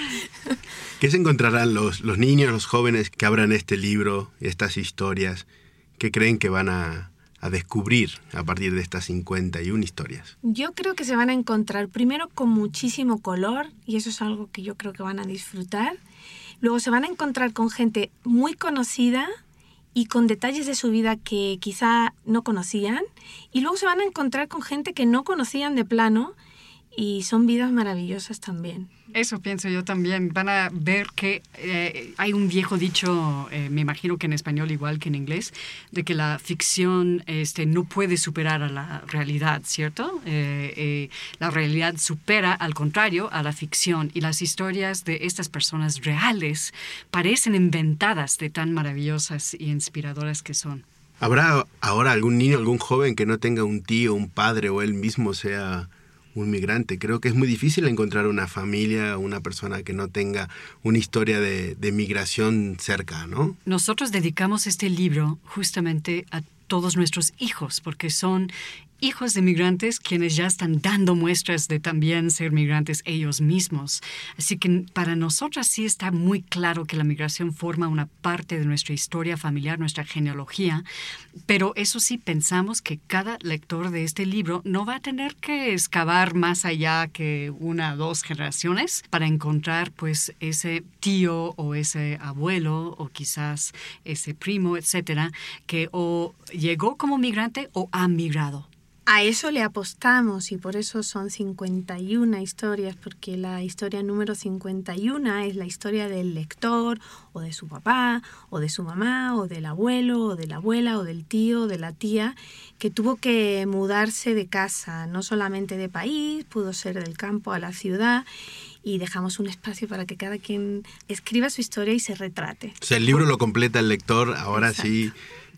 ¿Qué se encontrarán los, los niños, los jóvenes que abran este libro, estas historias? ¿Qué creen que van a, a descubrir a partir de estas 51 historias?
Yo creo que se van a encontrar primero con muchísimo color, y eso es algo que yo creo que van a disfrutar. Luego se van a encontrar con gente muy conocida, y con detalles de su vida que quizá no conocían y luego se van a encontrar con gente que no conocían de plano y son vidas maravillosas también.
Eso pienso yo también. Van a ver que eh, hay un viejo dicho, eh, me imagino que en español igual que en inglés, de que la ficción este, no puede superar a la realidad, ¿cierto? Eh, la realidad supera, al contrario, a la ficción. Y las historias de estas personas reales parecen inventadas de tan maravillosas y inspiradoras que son.
¿Habrá ahora algún niño, algún joven que no tenga un tío, un padre o él mismo sea un migrante. Creo que es muy difícil encontrar una familia, una persona que no tenga una historia de, migración cerca, ¿no?
Nosotros dedicamos este libro justamente a todos nuestros hijos, porque son hijos de migrantes quienes ya están dando muestras de también ser migrantes ellos mismos. Así que para nosotras sí está muy claro que la migración forma una parte de nuestra historia familiar, nuestra genealogía, pero eso sí pensamos que cada lector de este libro no va a tener que excavar más allá que una o dos generaciones para encontrar pues ese tío o ese abuelo o quizás ese primo, etcétera, que o llegó como migrante o ha migrado
a eso le apostamos y por eso son 51 historias, porque la historia número 51 es la historia del lector o de su papá o de su mamá o del abuelo o de la abuela o del tío o de la tía que tuvo que mudarse de casa, no solamente de país, pudo ser del campo a la ciudad y dejamos un espacio para que cada quien escriba su historia y se retrate.
O sea, el libro lo completa el lector, ahora sí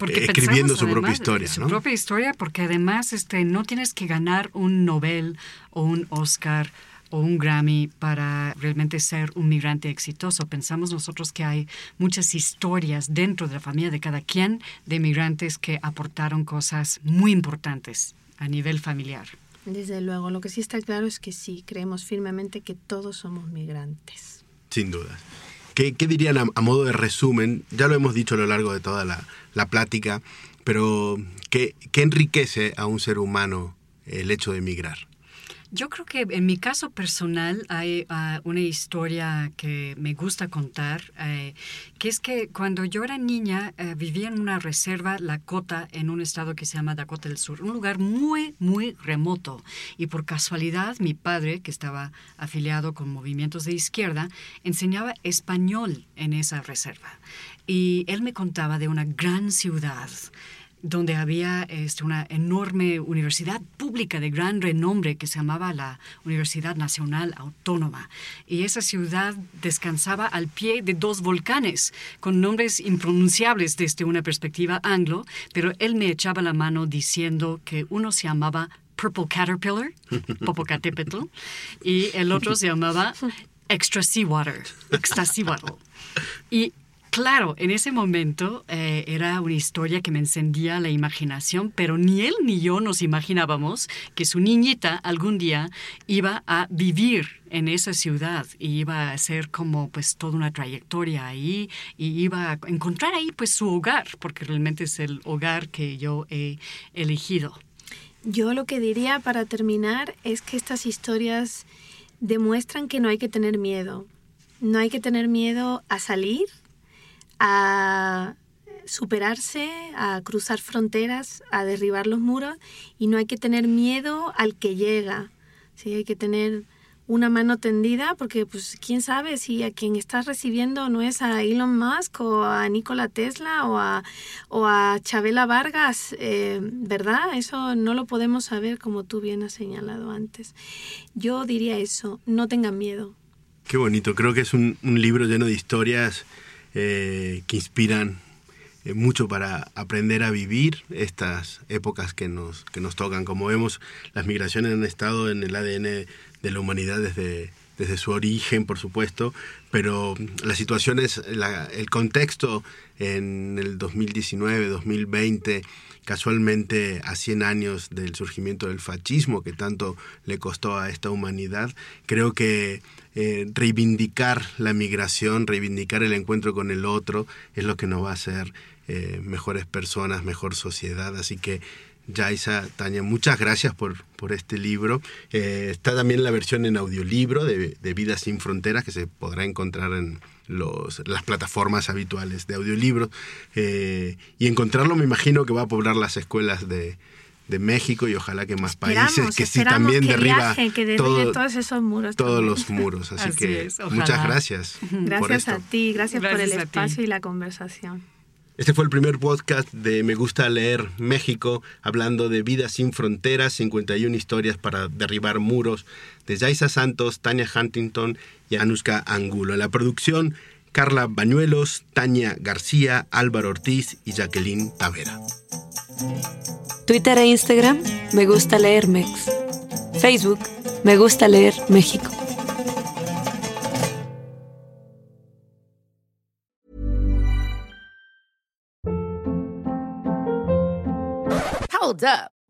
escribiendo su propia historia.
Su propia historia, porque además este, no tienes que ganar un Nobel o un Oscar o un Grammy para realmente ser un migrante exitoso. Pensamos nosotros que hay muchas historias dentro de la familia de cada quien de migrantes que aportaron cosas muy importantes a nivel familiar.
Desde luego, lo que sí está claro es que sí, creemos firmemente que todos somos migrantes.
Sin duda. ¿Qué, dirían a, modo de resumen? Ya lo hemos dicho a lo largo de toda la, plática, pero ¿qué, ¿qué enriquece a un ser humano el hecho de emigrar?
Yo creo que en mi caso personal hay ah, una historia que me gusta contar, eh, que es que cuando yo era niña eh, vivía en una reserva Lakota en un estado que se llama Dakota del Sur, un lugar muy, muy remoto. Y por casualidad mi padre, que estaba afiliado con movimientos de izquierda, enseñaba español en esa reserva. Y él me contaba de una gran ciudad donde había este, una enorme universidad pública de gran renombre que se llamaba la Universidad Nacional Autónoma. Y esa ciudad descansaba al pie de dos volcanes, con nombres impronunciables desde una perspectiva anglo, pero él me echaba la mano diciendo que uno se llamaba Purple Caterpillar, Popocatépetl, y el otro se llamaba Extra Seawater, Extra Seawater. Y Claro, en ese momento eh, era una historia que me encendía la imaginación, pero ni él ni yo nos imaginábamos que su niñita algún día iba a vivir en esa ciudad y iba a hacer como pues toda una trayectoria ahí y iba a encontrar ahí pues su hogar, porque realmente es el hogar que yo he elegido.
Yo lo que diría para terminar es que estas historias demuestran que no hay que tener miedo. No hay que tener miedo a salir, a superarse, a cruzar fronteras, a derribar los muros y no hay que tener miedo al que llega. ¿sí? Hay que tener una mano tendida porque pues quién sabe si a quien estás recibiendo no es a Elon Musk o a Nikola Tesla o a, o a Chabela Vargas, eh, ¿verdad? Eso no lo podemos saber como tú bien has señalado antes. Yo diría eso, no tengan miedo.
Qué bonito, creo que es un, un libro lleno de historias eh, que inspiran eh, mucho para aprender a vivir estas épocas que nos, que nos tocan. Como vemos, las migraciones han estado en el ADN de la humanidad desde, desde su origen, por supuesto, pero las situaciones, el contexto en el 2019, 2020, casualmente a 100 años del surgimiento del fascismo que tanto le costó a esta humanidad, creo que eh, reivindicar la migración, reivindicar el encuentro con el otro, es lo que nos va a hacer eh, mejores personas, mejor sociedad. Así que Yaisa, Tania, muchas gracias por, por este libro. Eh, está también la versión en audiolibro de, de Vida sin Fronteras que se podrá encontrar en los, las plataformas habituales de audiolibros. Y encontrarlo me imagino que va a poblar las escuelas de, de México y ojalá que más países que sí también derriba
que todos esos muros
todos los muros. Así, que muchas gracias
gracias a ti gracias, por el espacio y la conversación.
Este fue el primer podcast de Me Gusta Leer México, hablando de Vida sin Fronteras, 51 historias para derribar muros, de Yaisa Santos, Tania Huntington y Anuska Angulo. En la producción, Carla Bañuelos, Tania García, Álvaro Ortiz y Jacqueline Tavera.
Twitter e Instagram, Me Gusta Leer Mex. Facebook, Me Gusta Leer México.
Hold up.